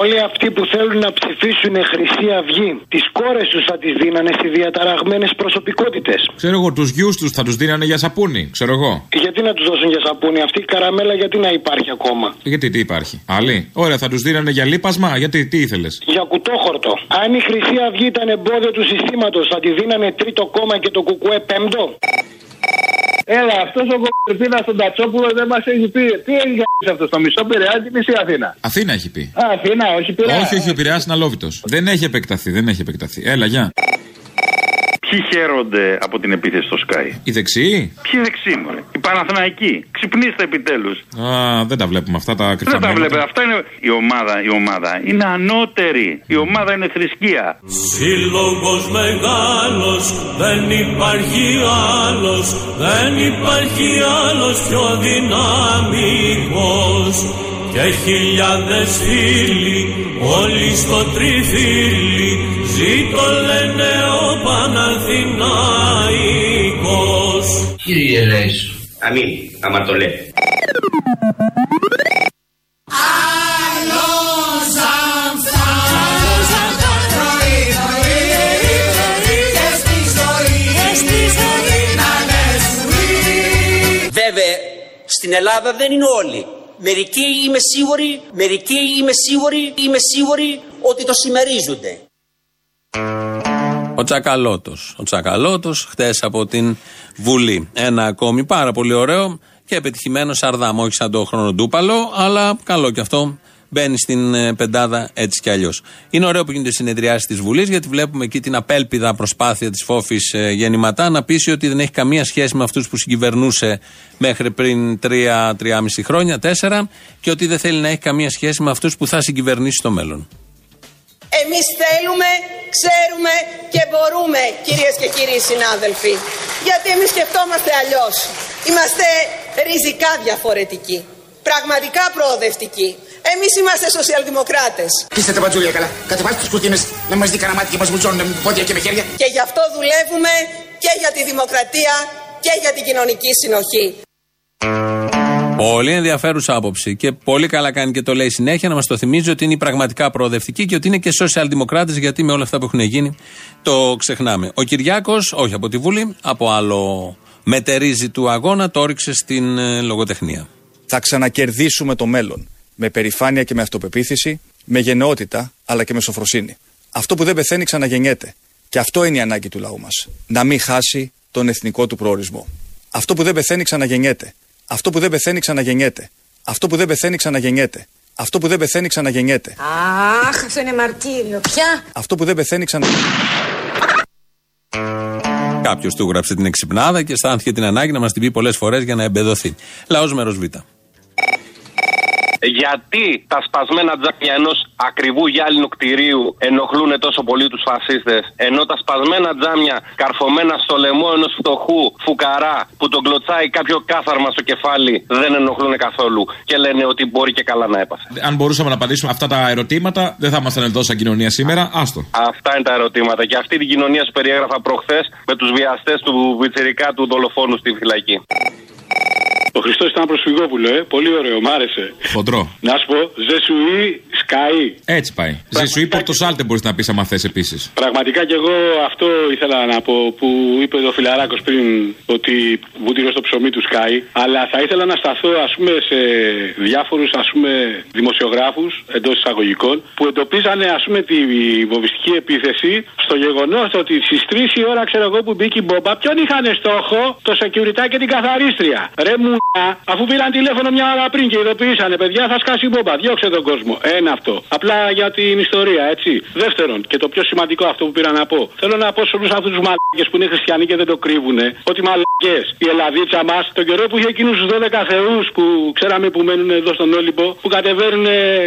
Όλοι αυτοί που θέλουν να ψηφίσουν Χρυσή Αυγή, τις κόρες τους θα τις δίνανε σε διαταραγμένες προσωπικότητες. Ξέρω εγώ, τους γιους τους θα τους δίνανε για σαπούνι. Ξέρω εγώ. Γιατί να τους δώσουν για σαπούνι αυτή η καραμέλα, γιατί να υπάρχει ακόμα; Γιατί τι υπάρχει. Άλλη. Ωραία, θα τους δίνανε για λίπασμα. Γιατί τι ήθελες; Για κουτόχορτο. Αν η Χρυσή Αυγή ήταν εμπόδιο του συστήματος, θα τη δίνανε τρίτο κόμμα και το κουκουέ πέμπτο; Έλα, αυτός ο κοπερπίνα στον Τατσόπουλο δεν μας έχει πει. Τι έχει κάνει αυτός στο μισό Πειραιά, τι μισή Αθήνα; Αθήνα έχει πει. Α, Αθήνα, όχι Πειραιά. Όχι, όχι, ο Πειραιά είναι αλόβητος. Δεν έχει επεκταθεί, δεν έχει επεκταθεί. Έλα, γεια. Ποιοι χαίρονται από την επίθεση στο Sky; Οι δεξιοί; Ποιοι δεξί, μωρέ; Οι Παναθηναϊκοί. Ξυπνήστε επιτέλους. Α, δεν τα βλέπουμε αυτά τα κρυφά Δεν τα μέλη. βλέπετε. Αυτό είναι η ομάδα. Η ομάδα είναι ανώτερη. Η ομάδα είναι θρησκεία. Σύλλογος μεγάλος, δεν υπάρχει άλλος, δεν υπάρχει άλλος πιο δυναμικός. Και χιλιάδες φίλοι, όλοι στο τριφύλι, ζήτω λένε ο Παναθηναϊκός. Κύριε Λέης. Αμήν, άμα το λέει. Βέβαια, στην Ελλάδα δεν είναι όλοι. Μερικοί είμαι σίγουροι, μερικοί είμαι σίγουροι, είμαι σίγουροι ότι το συμμερίζονται. Ο Τσακαλώτος. Ο Τσακαλώτος, χτες από την Βουλή. Ένα ακόμη πάρα πολύ ωραίο και πετυχημένο σαρδάμ. Όχι σαν το χρονοτούπαλο, αλλά καλό κι αυτό. Μπαίνει στην ε, πεντάδα έτσι κι αλλιώς. Είναι ωραίο που γίνονται συνεδριάσεις της Βουλής, γιατί βλέπουμε εκεί την απέλπιδα προσπάθεια της Φόφης ε, Γεννηματά να πείσει ότι δεν έχει καμία σχέση με αυτούς που συγκυβερνούσε μέχρι πριν 3-3,5 χρόνια, 4, και ότι δεν θέλει να έχει καμία σχέση με αυτούς που θα συγκυβερνήσει στο μέλλον. Εμείς θέλουμε, ξέρουμε και μπορούμε, κυρίες και κύριοι συνάδελφοι. Γιατί εμείς σκεφτόμαστε αλλιώς. Είμαστε ριζικά διαφορετικοί. Πραγματικά προοδευτικοί. Εμείς είμαστε σοσιαλδημοκράτες. Κλείστε τα μπατζούλια καλά. Κατεβάστε τους κουρτίνες να μας δει κανένα μάτι και μας μουτζώνουν με πόδια και με χέρια. Και γι' αυτό δουλεύουμε και για τη δημοκρατία και για την κοινωνική συνοχή. Πολύ ενδιαφέρουσα άποψη και πολύ καλά κάνει και το λέει συνέχεια να μας το θυμίζει ότι είναι πραγματικά προοδευτική και ότι είναι και σοσιαλδημοκράτες γιατί με όλα αυτά που έχουν γίνει το ξεχνάμε. Ο Κυριάκος, όχι από τη Βουλή, από άλλο μετερίζει του αγώνα, το όριξε στην ε, λογοτεχνία. Θα ξανακερδίσουμε το μέλλον. Με περηφάνεια και με αυτοπεποίθηση, με γενναιότητα αλλά και με σοφροσύνη. Αυτό που δεν πεθαίνει ξαναγεννιέται. Και αυτό είναι η ανάγκη του λαού μας. Να μην χάσει τον εθνικό του προορισμό. Αυτό που δεν πεθαίνει ξαναγεννιέται. Αυτό που δεν πεθαίνει ξαναγεννιέται. Αυτό που δεν πεθαίνει ξαναγεννιέται. Αυτό που δεν πεθαίνει ξαναγεννιέται. Αχ, αυτό είναι μαρτύριο. Ποια; Αυτό που δεν πεθαίνει ξαναγεννιέται. Κάποιος του γράψε την εξυπνάδα και αισθάνθηκε την ανάγκη να μας την πει πολλές φορές για να εμπεδοθεί. Λαός μέρος Β. Γιατί τα σπασμένα τζάκια ενός ακριβού γυάλινου κτηρίου ενοχλούν τόσο πολύ τους φασίστες, ενώ τα σπασμένα τζάμια καρφωμένα στο λαιμό ενός φτωχού φουκαρά που τον κλωτσάει κάποιο κάθαρμα στο κεφάλι δεν ενοχλούν καθόλου και λένε ότι μπορεί και καλά να έπαθε. Αν μπορούσαμε να απαντήσουμε αυτά τα ερωτήματα, δεν θα ήμασταν εδώ σαν κοινωνία σήμερα. Άστο. Αυτά είναι τα ερωτήματα. Και αυτή την κοινωνία σου περιέγραφα προχθές με τους βιαστές του βιτσερικά του δολοφόνου στη φυλακή. Ο Χριστός ήταν προσφυγόπουλο, ε. Πολύ ωραίο, μ' άρεσε. Χοντρό. Να σου πω, Ζεσουή, Σκάι. Έτσι πάει. Ζεσουή Πορτοσάλτε μπορείς να πεις άμα θες επίσης. Πραγματικά και εγώ αυτό ήθελα να πω που είπε ο Φιλαράκος πριν ότι βούτυρο στο ψωμί του σκάει. Αλλά θα ήθελα να σταθώ ας πούμε σε διάφορους δημοσιογράφους εντός εισαγωγικών που εντοπίζανε ας πούμε τη βομβιστική επίθεση στο γεγονός ότι στις 3 η ώρα ξέρω εγώ που μπήκε η μπόμπα ποιον είχαν στόχο το security και την καθαρίστρια. Ρε μου αφού πήραν τηλέφωνο μια ώρα πριν και ειδοποιήσανε παιδιά θα σκάσει η μπόμπα διώξε τον κόσμο. Ένα αυτό. Απλά για την ιστορία έτσι. Δεύτερον και το πιο σημαντικό αυτό που πήρα να πω. Θέλω να πω σε όλους αυτούς τους μαλάκε που είναι χριστιανοί και δεν το κρύβουνε ότι μαλάκε η Ελλαδίτσα μας τον καιρό που είχε εκείνους τους 12 θεούς που ξέραμε που μένουν εδώ στον Όλυμπο που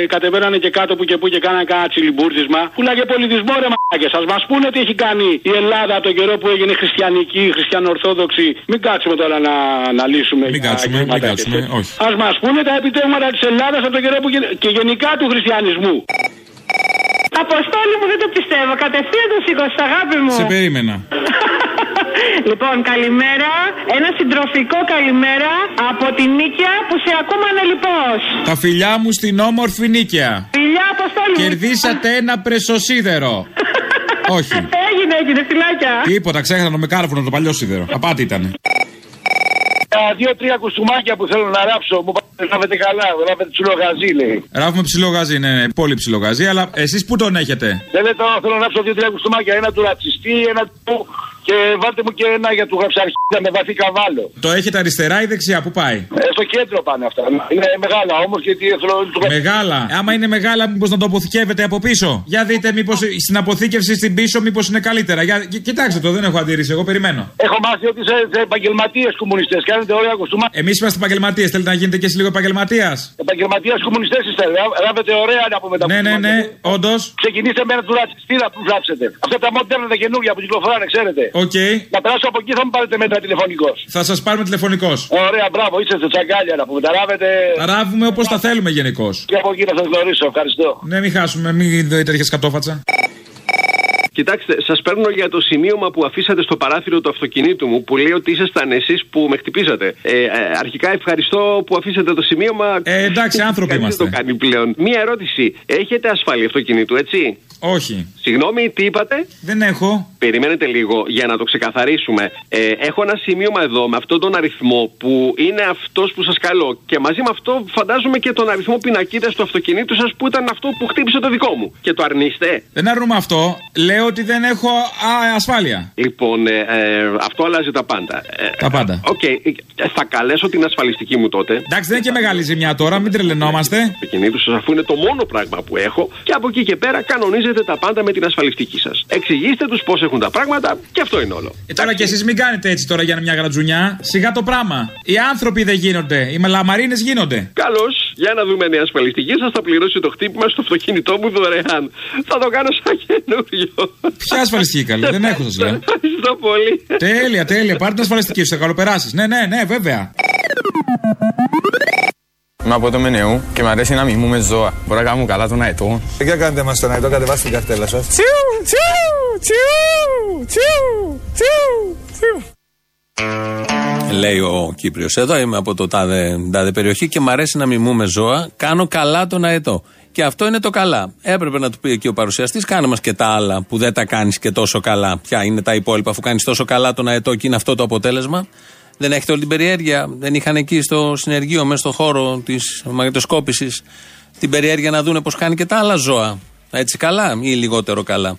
κατεβαίνανε και κάτω που και που και κάνανε κάνα τσιλιμπούρτισμα. Πουλάγε πολιτισμό ρε μαλάκε. Α μας πούνε τι έχει κάνει η Ελλάδα τον καιρό που έγινε χριστιανική, χριστιανορθόδοξη. Μην κάτσουμε τώρα να αναλύσουμε. Μην κάτσουμε, μην κάτσουμε, όχι. Α μας πούνε τα επιτεύγματα της Ελλάδα από τον καιρό που γεν- και γενικά του χριστιανισμού. Αποστόλη μου δεν το πιστεύω. Κατευθείαν το σήκωσε, αγάπη μου. Σε περίμενα. Λοιπόν, καλημέρα. Ένα συντροφικό καλημέρα από την Νίκαια που σε ακούμε ανελειπώς. Τα φιλιά μου στην όμορφη νίκαια. Φιλιά, Αποστόλη μου. Κερδίσατε ένα πρεσοσίδερο. Όχι. Έγινε, έγινε, φυλάκια. Τίποτα, ξέχασα με κάρβουνο το παλιό σίδερο. Απάτη ήταν. Δύο-τρία κουστούμάκια που θέλω να ράψω. Μου είπατε γράφετε καλά. Γράφετε ψιλογαζί λέει. Ράφουμε ψηλό γαζί, ναι, ναι, πολύ ψηλό γαζί, αλλά εσείς που τον έχετε; Δεν λέω τώρα θέλω να ράψω δύο-τρία κουστούμάκια. Ένα του ρατσιστή, ένα του Και βάλτε μου και ένα για του γαψαρχίδα με βαθύ καβάλο. Το έχετε αριστερά ή δεξιά, πού πάει; Ε, στο κέντρο πάνε αυτά. Είναι μεγάλα όμως γιατί θέλω του Μεγάλα. Άμα είναι μεγάλα, μήπως να το αποθηκεύετε από πίσω; Για δείτε, μήπως στην αποθήκευση στην πίσω, μήπως είναι καλύτερα. Για, κοι- κοιτάξτε το, δεν έχω αντίρρηση. Εγώ περιμένω. Έχω μάθει ότι είσαι επαγγελματίε κομμουνιστέ. Κάνετε ωραία κοστούμα. Εμείς είμαστε επαγγελματίες. Θέλετε να γίνετε και εσείς λίγο επαγγελματίας; Επαγγελματίε κομμουνιστές είστε. Ρά- Ράβετε ωραία να πούμε τα Ναι, ναι, ναι, όντως. Ξεκινήστε με ένα του ρατσιστήρα που ψάξετε. Αυτά τα μοντέρνα τα καινούργια που κυκλοφοράνε, ξέρετε. Οκ. Να περάσω από εκεί θα μου πάρετε μέτρα τηλεφωνικός. Θα σας πάρουμε τηλεφωνικός. Ωραία, μπράβο, είστε σε τσαγκάλια να πούμε. Τα ράβετε. Θα ράβουμε όπως τα θέλουμε γενικώς. Και από εκεί να σας γνωρίσω. Ευχαριστώ. Ναι, μην χάσουμε, μην δείτε τέτοια σκατόφατσα. Κοιτάξτε, σας παίρνω για το σημείωμα που αφήσατε στο παράθυρο του αυτοκινήτου μου που λέει ότι ήσασταν εσείς που με χτυπήσατε. Ε, ε, αρχικά ευχαριστώ που αφήσατε το σημείωμα. Ε, εντάξει, άνθρωποι Κανείς είμαστε. Δεν το κάνει πλέον. Μία ερώτηση. Έχετε ασφάλεια αυτοκινήτου, έτσι; Όχι. Συγγνώμη, τι είπατε; Δεν έχω. Περιμένετε λίγο για να το ξεκαθαρίσουμε. Ε, έχω ένα σημείωμα εδώ με αυτόν τον αριθμό που είναι αυτός που σας καλώ. Και μαζί με αυτό φαντάζομαι και τον αριθμό πινακίδας του αυτοκινήτου σας που ήταν αυτό που χτύπησε το δικό μου. Και το αρνείστε; Δεν αρνούμαι αυτό. Λέω ότι δεν έχω α, ασφάλεια. Λοιπόν, ε, ε, αυτό αλλάζει τα πάντα. Ε, Τα πάντα. Οκ, ε, θα καλέσω την ασφαλιστική μου τότε. Εντάξει, δεν είναι και μεγάλη ζημιά τώρα, μην τρελαινόμαστε. Αυτοκινήτου σας, αφού είναι το μόνο πράγμα που έχω. Και από εκεί και πέρα κανονίζετε τα πάντα με την ασφαλιστική σας. Εξηγήστε τους πώς έχουν τα πράγματα και αυτό είναι όλο. Ε, τώρα κι εσείς μην κάνετε έτσι τώρα για μια γρατζουνιά. Σιγά το πράγμα. Οι άνθρωποι δεν γίνονται. Οι λαμαρίνες γίνονται. Καλώς, για να δούμε η ασφαλιστική σας θα πληρώσει το χτύπημα στο αυτοκίνητό μου δωρεάν. Θα το κάνω σαν καινούριο. Ποια ασφαλιστική καλή, δεν έχω σας λέω. Ευχαριστώ πολύ. τέλεια, τέλεια. Πάρτε την ασφαλιστική σου, θα καλοπεράσεις. Ναι, ναι, ναι, βέβαια. Είμαι από το Μενεού και μου αρέσει να μιμούμε ζώα. Μπορώ να κάνω καλά τον αετό. Για κάντε μας τον αετό, κατεβάστε την καρτέλα σας. Τσιου, τσιου, τσιου, τσιου, τσιου, τσιου. Λέει ο Κύπριος. Εδώ είμαι από το τάδε, τάδε περιοχή και μ' αρέσει να μιμούμε ζώα. Κάνω καλά τον αετό. Και αυτό είναι το καλά. Έπρεπε να του πει εκεί ο παρουσιαστής: Κάνε μας και τα άλλα που δεν τα κάνεις και τόσο καλά. Ποια είναι τα υπόλοιπα, αφού κάνεις τόσο καλά τον αετό και είναι αυτό το αποτέλεσμα. Δεν έχετε όλη την περιέργεια. Δεν είχαν εκεί στο συνεργείο, μέσα στο χώρο της μαγνητοσκόπησης, την περιέργεια να δούνε πώ κάνει και τα άλλα ζώα. Έτσι καλά ή λιγότερο καλά.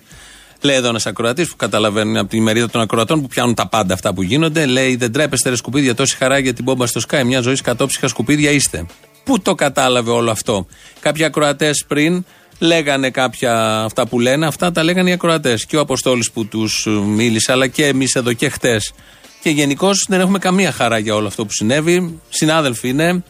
Λέει εδώ ένας ακροατής που καταλαβαίνει από τη μερίδα των ακροατών που πιάνουν τα πάντα αυτά που γίνονται. Λέει: Δεν τρέπεστε ρε σκουπίδια, τόση χαρά για την μπόμπα στο Sky. Μια ζωή κατόψυχα σκουπίδια είστε. Πού το κατάλαβε όλο αυτό; Κάποιοι ακροατές πριν λέγανε κάποια αυτά που λένε, αυτά τα λέγανε οι ακροατές. Και ο Αποστόλης που τους μίλησε, αλλά και εμείς εδώ και χτες. Και γενικώ δεν έχουμε καμία χαρά για όλο αυτό που συνέβη. Συνάδελφοι είναι,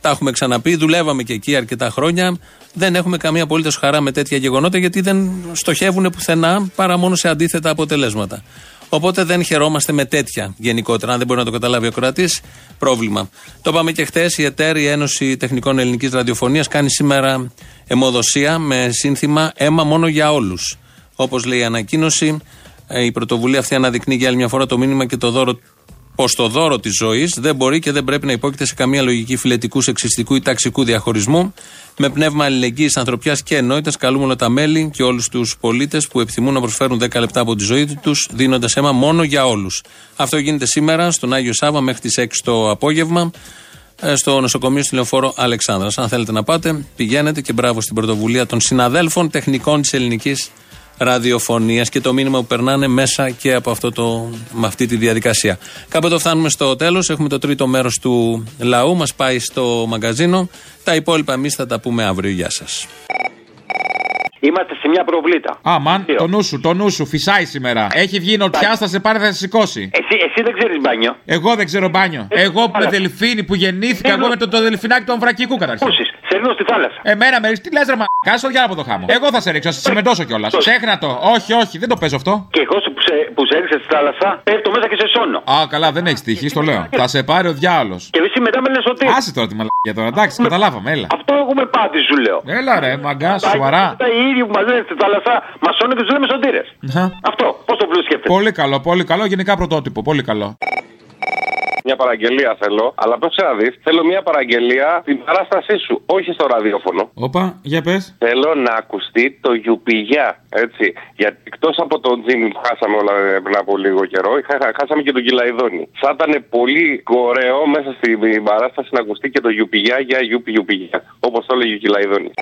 τα έχουμε ξαναπεί, δουλεύαμε και εκεί αρκετά χρόνια. Δεν έχουμε καμία απολύτως χαρά με τέτοια γεγονότα γιατί δεν στοχεύουν πουθενά παρά μόνο σε αντίθετα αποτελέσματα. Οπότε δεν χαιρόμαστε με τέτοια γενικότερα. Αν δεν μπορεί να το καταλάβει ο κρατής, πρόβλημα. Το είπαμε και χθε. Η ΕΤΕΡ, η Ένωση Τεχνικών Ελληνικής Ραδιοφωνίας, κάνει σήμερα αιμοδοσία με σύνθημα Αίμα μόνο για όλους. Όπως λέει η ανακοίνωση, ε, η πρωτοβουλία αυτή αναδεικνύει για άλλη μια φορά το μήνυμα και το δώρο πως το δώρο της ζωής δεν μπορεί και δεν πρέπει να υπόκειται σε καμία λογική φιλετικού, σεξιστικού ή ταξικού διαχωρισμού. Με πνεύμα αλληλεγγύης, ανθρωπιάς και ενότητας, καλούμε όλα τα μέλη και όλους τους πολίτες που επιθυμούν να προσφέρουν 10 λεπτά από τη ζωή τους, δίνοντας αίμα μόνο για όλους. Αυτό γίνεται σήμερα στον Άγιο Σάβα μέχρι τις 6 το απόγευμα ε, στο νοσοκομείο στη Λεωφόρο Αλεξάνδρας. Αν θέλετε να πάτε, πηγαίνετε και μπράβο στην πρωτοβουλία των συναδέλφων τεχνικών της ελληνικής ραδιοφωνίας και το μήνυμα που περνάνε μέσα και από αυτό το, με αυτή τη διαδικασία. Κάπου εδώ φτάνουμε στο τέλος. Έχουμε το τρίτο μέρος του λαού. Μας πάει στο μαγκαζίνο. Τα υπόλοιπα εμείς θα τα πούμε αύριο. Γεια σας. Είμαστε σε μια προβλήτα. Α, μαν, το νου σου, το νου σου, φυσάει σήμερα. Έχει βγει νοτιά, θα σε πάρει, θα σε σηκώσει. Εσύ, εσύ δεν ξέρεις μπάνιο. Εγώ δεν ξέρω μπάνιο. Εγώ που με δελφίνι που γεννήθηκα, εγώ με το, το δελφινάκι του Αμβρακικού καταρχήν. Πούσεις, σε ρίχνω στη θάλασσα. Εμένα με τι λες, ρε μα. Κάσο για από το χάμο. Εγώ θα σε ρίξω, θα σε συμμετώσω κιόλας. Ξέχνα το. Όχι, όχι, δεν το παίζω αυτό. Και εγώ σου που σε, που σε έριξε στη θάλασσα, πέφτω μέσα και σε σώνω. Α, καλά, δεν έχεις τύχη, το λέω. θα σε πάρει ο διάολο. Και εσύ μετά με λες ότι. Άσε τώρα τη μαλακία τώρα, εντάξει, καταλάβαμε, έλα. Αυτό έχουμε πάτη, σου λέω. Έλα ρε, μαγκά, σοβαρά. Τα οι ίδιοι που μα λένε στη θάλασσα, μας σώνουν και τους λέμε σωτήρες. Αυτό, πώς το βρίσκεται. Πολύ καλό, πολύ καλό, γενικά πρωτότυπο, πολύ καλό. Μια παραγγελία θέλω, αλλά πρόσεχε να δεις. Θέλω μια παραγγελία την παράστασή σου, όχι στο ραδιόφωνο. Όπα, για πες. Θέλω να ακουστεί το γιουπιγιά, έτσι. Γιατί εκτός από τον Τζίμι που χάσαμε όλα ε, πριν από λίγο καιρό, χα- χάσαμε και τον Κυλαϊδόνη. Θα ήταν πολύ ωραίο μέσα στην παράσταση να ακουστεί και το γιουπιγιά για γιουπι γιουπιγιά. Όπως το έλεγε ο Κυλαϊδόνης.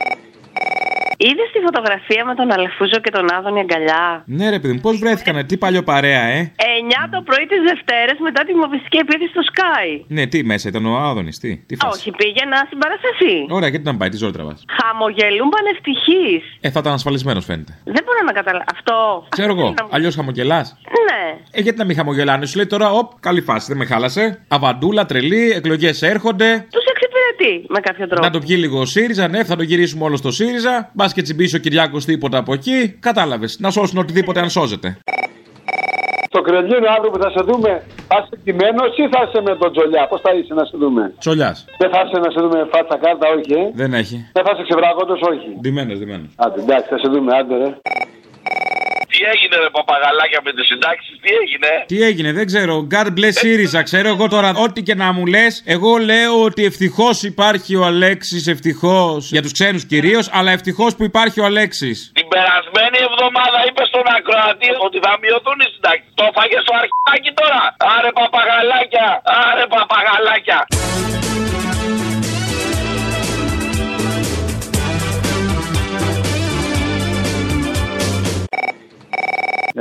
Είδες τη φωτογραφία με τον Αλεφούζο και τον Άδωνη αγκαλιά; Ναι, ρε παιδί μου, πώς βρέθηκανε, τι παλιό παρέα, ε; 9 το πρωί της Δευτέρας μετά τη μοβιστική επίθεση στο Sky. Ναι, τι μέσα ήταν ο Άδωνης, τι. τι φάση; Όχι, πήγε να συμπαρασταθεί. Ωραία, γιατί να πάει, τι ζωή τραβάς; Χαμογελούν πανευτυχείς. Ε, θα ήταν ασφαλισμένος φαίνεται. Δεν μπορώ να καταλάβω. Αυτό. Ξέρω εγώ, αλλιώς χαμογελάς. Ναι. Ε, γιατί να μην χαμογελάνε, σου λέει τώρα, οπ, καλή φάση, δεν με χάλασε. Αβαντούλα, τρελή, εκλογές έρχονται. Τους εξυπηρετεί με κάποιο τρόπο. Να το πιει λίγο ο ΣΥΡΙΖΑ, ναι, θα το γυρίσουμε όλο στο ΣΥΡΙΖΑ. Μπας και τσιμπήσει ο Κυριάκος τίποτα από εκεί. Κατάλαβες. Να σώσουν οτιδήποτε αν σώζεται. Το κρελίνο αύριο που θα σε δούμε, θα είσαι ντυμένο ή θα είσαι με τον Τζολιά; Πώς θα είσαι να σε δούμε; Τσολιά. Δεν θα είσαι να σε δούμε φάτσα κάρτα, όχι. Ε; Δεν έχει. Δεν θα είσαι ξεβραγόντο, όχι. Ντυμένος, ντυμένος. Άντε, εντάξει, θα σε δούμε, άντε ρε. Τι έγινε με παπαγαλάκια με τις συντάξεις, τι έγινε; Τι έγινε, δεν ξέρω. God bless ΣΥΡΙΖΑ. Ξέρω εγώ τώρα, ό,τι και να μου λες, εγώ λέω ότι ευτυχώς υπάρχει ο Αλέξης, ευτυχώς. Για τους ξένους κυρίως, αλλά ευτυχώς που υπάρχει ο Αλέξης. Την περασμένη εβδομάδα είπες στον Ακροατή ότι θα μειωθούν οι συντάξεις. Το φάγε στο αρχάκι τώρα. Άρε παπαγαλάκια, άρε παπαγαλάκια.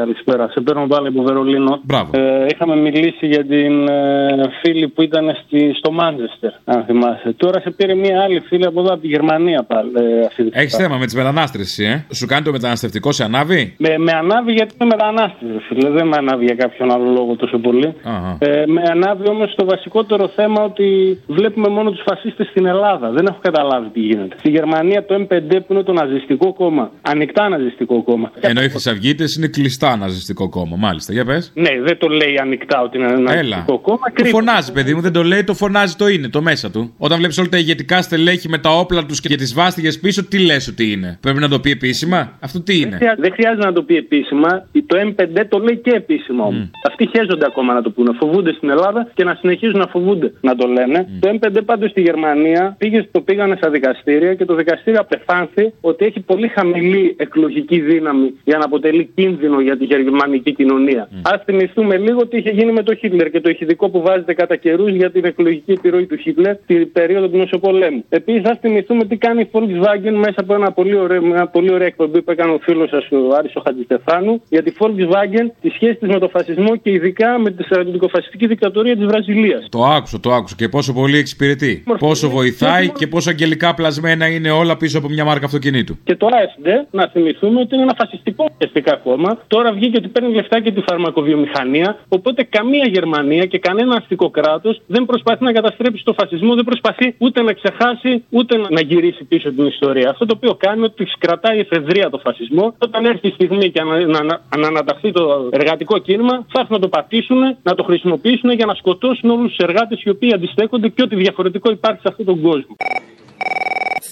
Καλησπέρα. Σε παίρνω πάλι από Βερολίνο. Μπράβο. Ε, είχαμε μιλήσει για την ε, φίλη που ήταν στη, στο Μάντζεστερ, αν θυμάσαι. Τώρα σε πήρε μία άλλη φίλη από εδώ, από τη Γερμανία πάλι. Ε, αυτή τη Έχεις φορά. θέμα με τις μετανάστρες, ε; Σου κάνει το μεταναστευτικό σε ανάβει; Με, με ανάβει γιατί είμαι μετανάστη, φίλε. Δεν με ανάβει για κάποιον άλλο λόγο τόσο πολύ. Αχα. Ε, με ανάβει όμως το βασικότερο θέμα ότι βλέπουμε μόνο τους φασίστες στην Ελλάδα. Δεν έχω καταλάβει τι γίνεται. Στη Γερμανία το M5 που είναι το ναζιστικό κόμμα, ανοιχτά ναζιστικό κόμμα. Ενώ οι Χρυσαυγίτε είναι κλειστά ναζιστικό κόμμα, μάλιστα. Για πες. Ναι, δεν το λέει ανοιχτά ότι είναι ένα Έλα. ναζιστικό κόμμα. Το κρύβεται. φωνάζει, παιδί μου, δεν το λέει, το φωνάζει το είναι, το μέσα του. Όταν βλέπεις όλα τα ηγετικά στελέχη με τα όπλα τους και τις βάστιγες πίσω, τι λες ότι είναι. Πρέπει να το πει επίσημα; Αυτό τι είναι; Δεν χρειάζεται- Δεν χρειάζεται να το πει επίσημα. Το M5 το λέει και επίσημα όμως. Αυτοί χέζονται ακόμα να το πούνε. Φοβούνται στην Ελλάδα και να συνεχίζουν να φοβούνται να το λένε. Το M5 πάντως στη Γερμανία πήγε, το πήγανε στα δικαστήρια και το δικαστήριο απεφάνθη ότι έχει πολύ χαμηλή εκλογική δύναμη για να αποτελεί κίνδυνο για τη γερμανική κοινωνία. Α θυμηθούμε λίγο τι είχε γίνει με το Χίτλερ και το ηχητικό που βάζετε κατά καιρούς για την εκλογική επιρροή του Χίτλερ στην περίοδο του Μεσοπολέμου. Επίσης, ας θυμηθούμε τι κάνει η Volkswagen μέσα από ένα πολύ ωραίο, μια πολύ ωραία εκπομπή που έκανε ο φίλος σας, ο Άρης ο Χατζηστεφάνου, για τη Volkswagen, τη σχέση της με το φασισμό και ειδικά με τη στρατιωτικοφασιστική δικτατορία της Βραζιλίας. Το άκουσα, το άκουσα και πόσο πολύ εξυπηρετεί. Πόσο βοηθάει και πόσο αγγελικά πλασμένα είναι όλα πίσω από μια μάρκα αυτοκινήτου. Και το AFD, να θυμηθούμε ότι είναι ένα φασιστικό ουσιαστικά κόμμα. Τώρα βγήκε ότι παίρνει λεφτά και τη φαρμακοβιομηχανία. Οπότε καμία Γερμανία και κανένα αστικό κράτος δεν προσπαθεί να καταστρέψει το φασισμό, δεν προσπαθεί ούτε να ξεχάσει ούτε να γυρίσει πίσω την ιστορία. Αυτό το οποίο κάνει είναι ότι κρατάει εφεδρεία το φασισμό. Όταν έρθει η στιγμή και να, να, να, να αναταχθεί το εργατικό κίνημα, θα έρθουν να το πατήσουν, να το χρησιμοποιήσουν για να σκοτώσουν όλους τους εργάτες οι οποίοι αντιστέκονται και ό,τι διαφορετικό υπάρχει σε αυτόν τον κόσμο.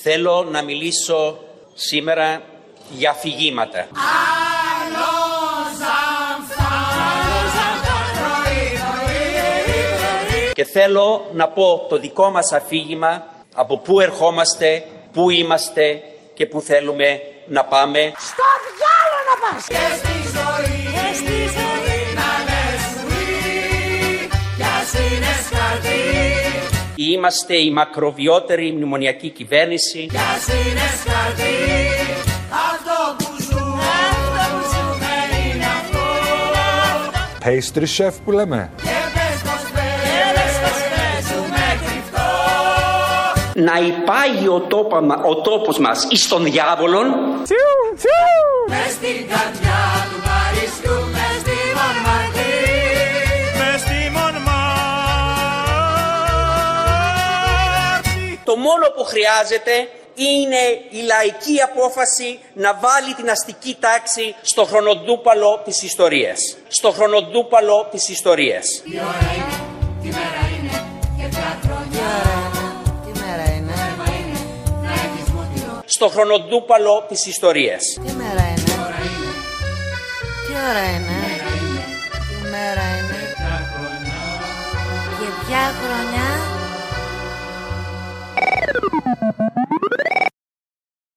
Θέλω να μιλήσω σήμερα για αφηγήματα. Και θέλω να πω το δικό μας αφήγημα από πού ερχόμαστε, πού είμαστε και πού θέλουμε να πάμε. Στο διάλο να πας Και στη ζωή Και στη ζωή Να λες oui Κι ας είναι σκαρτί Είμαστε η μακροβιότερη μνημονιακή κυβέρνηση. Κι ας είναι σκαρτί Αυτό που ζούμε Αυτό που ζούμε είναι αυτό Pastry chef που λέμε. Και Να υπάγει ο, τόπα, μα- ο τόπος μας εις τον διάβολον. Μες στην καρδιά του Παρισιού Μες στη Μονμαρτή Μες στη Το μόνο που χρειάζεται είναι η λαϊκή απόφαση να βάλει την αστική τάξη στο χρονοτούπαλο της ιστορίας. Στο χρονοτούπαλο της ιστορίας. Τι ώρα είναι, τι μέρα είναι Και ποια χρονιά Στο χρονοτούπαλο της ιστορίας. τι μέρα είναι, τι ώρα είναι, τι μέρα είναι; Και ποια χρονιά;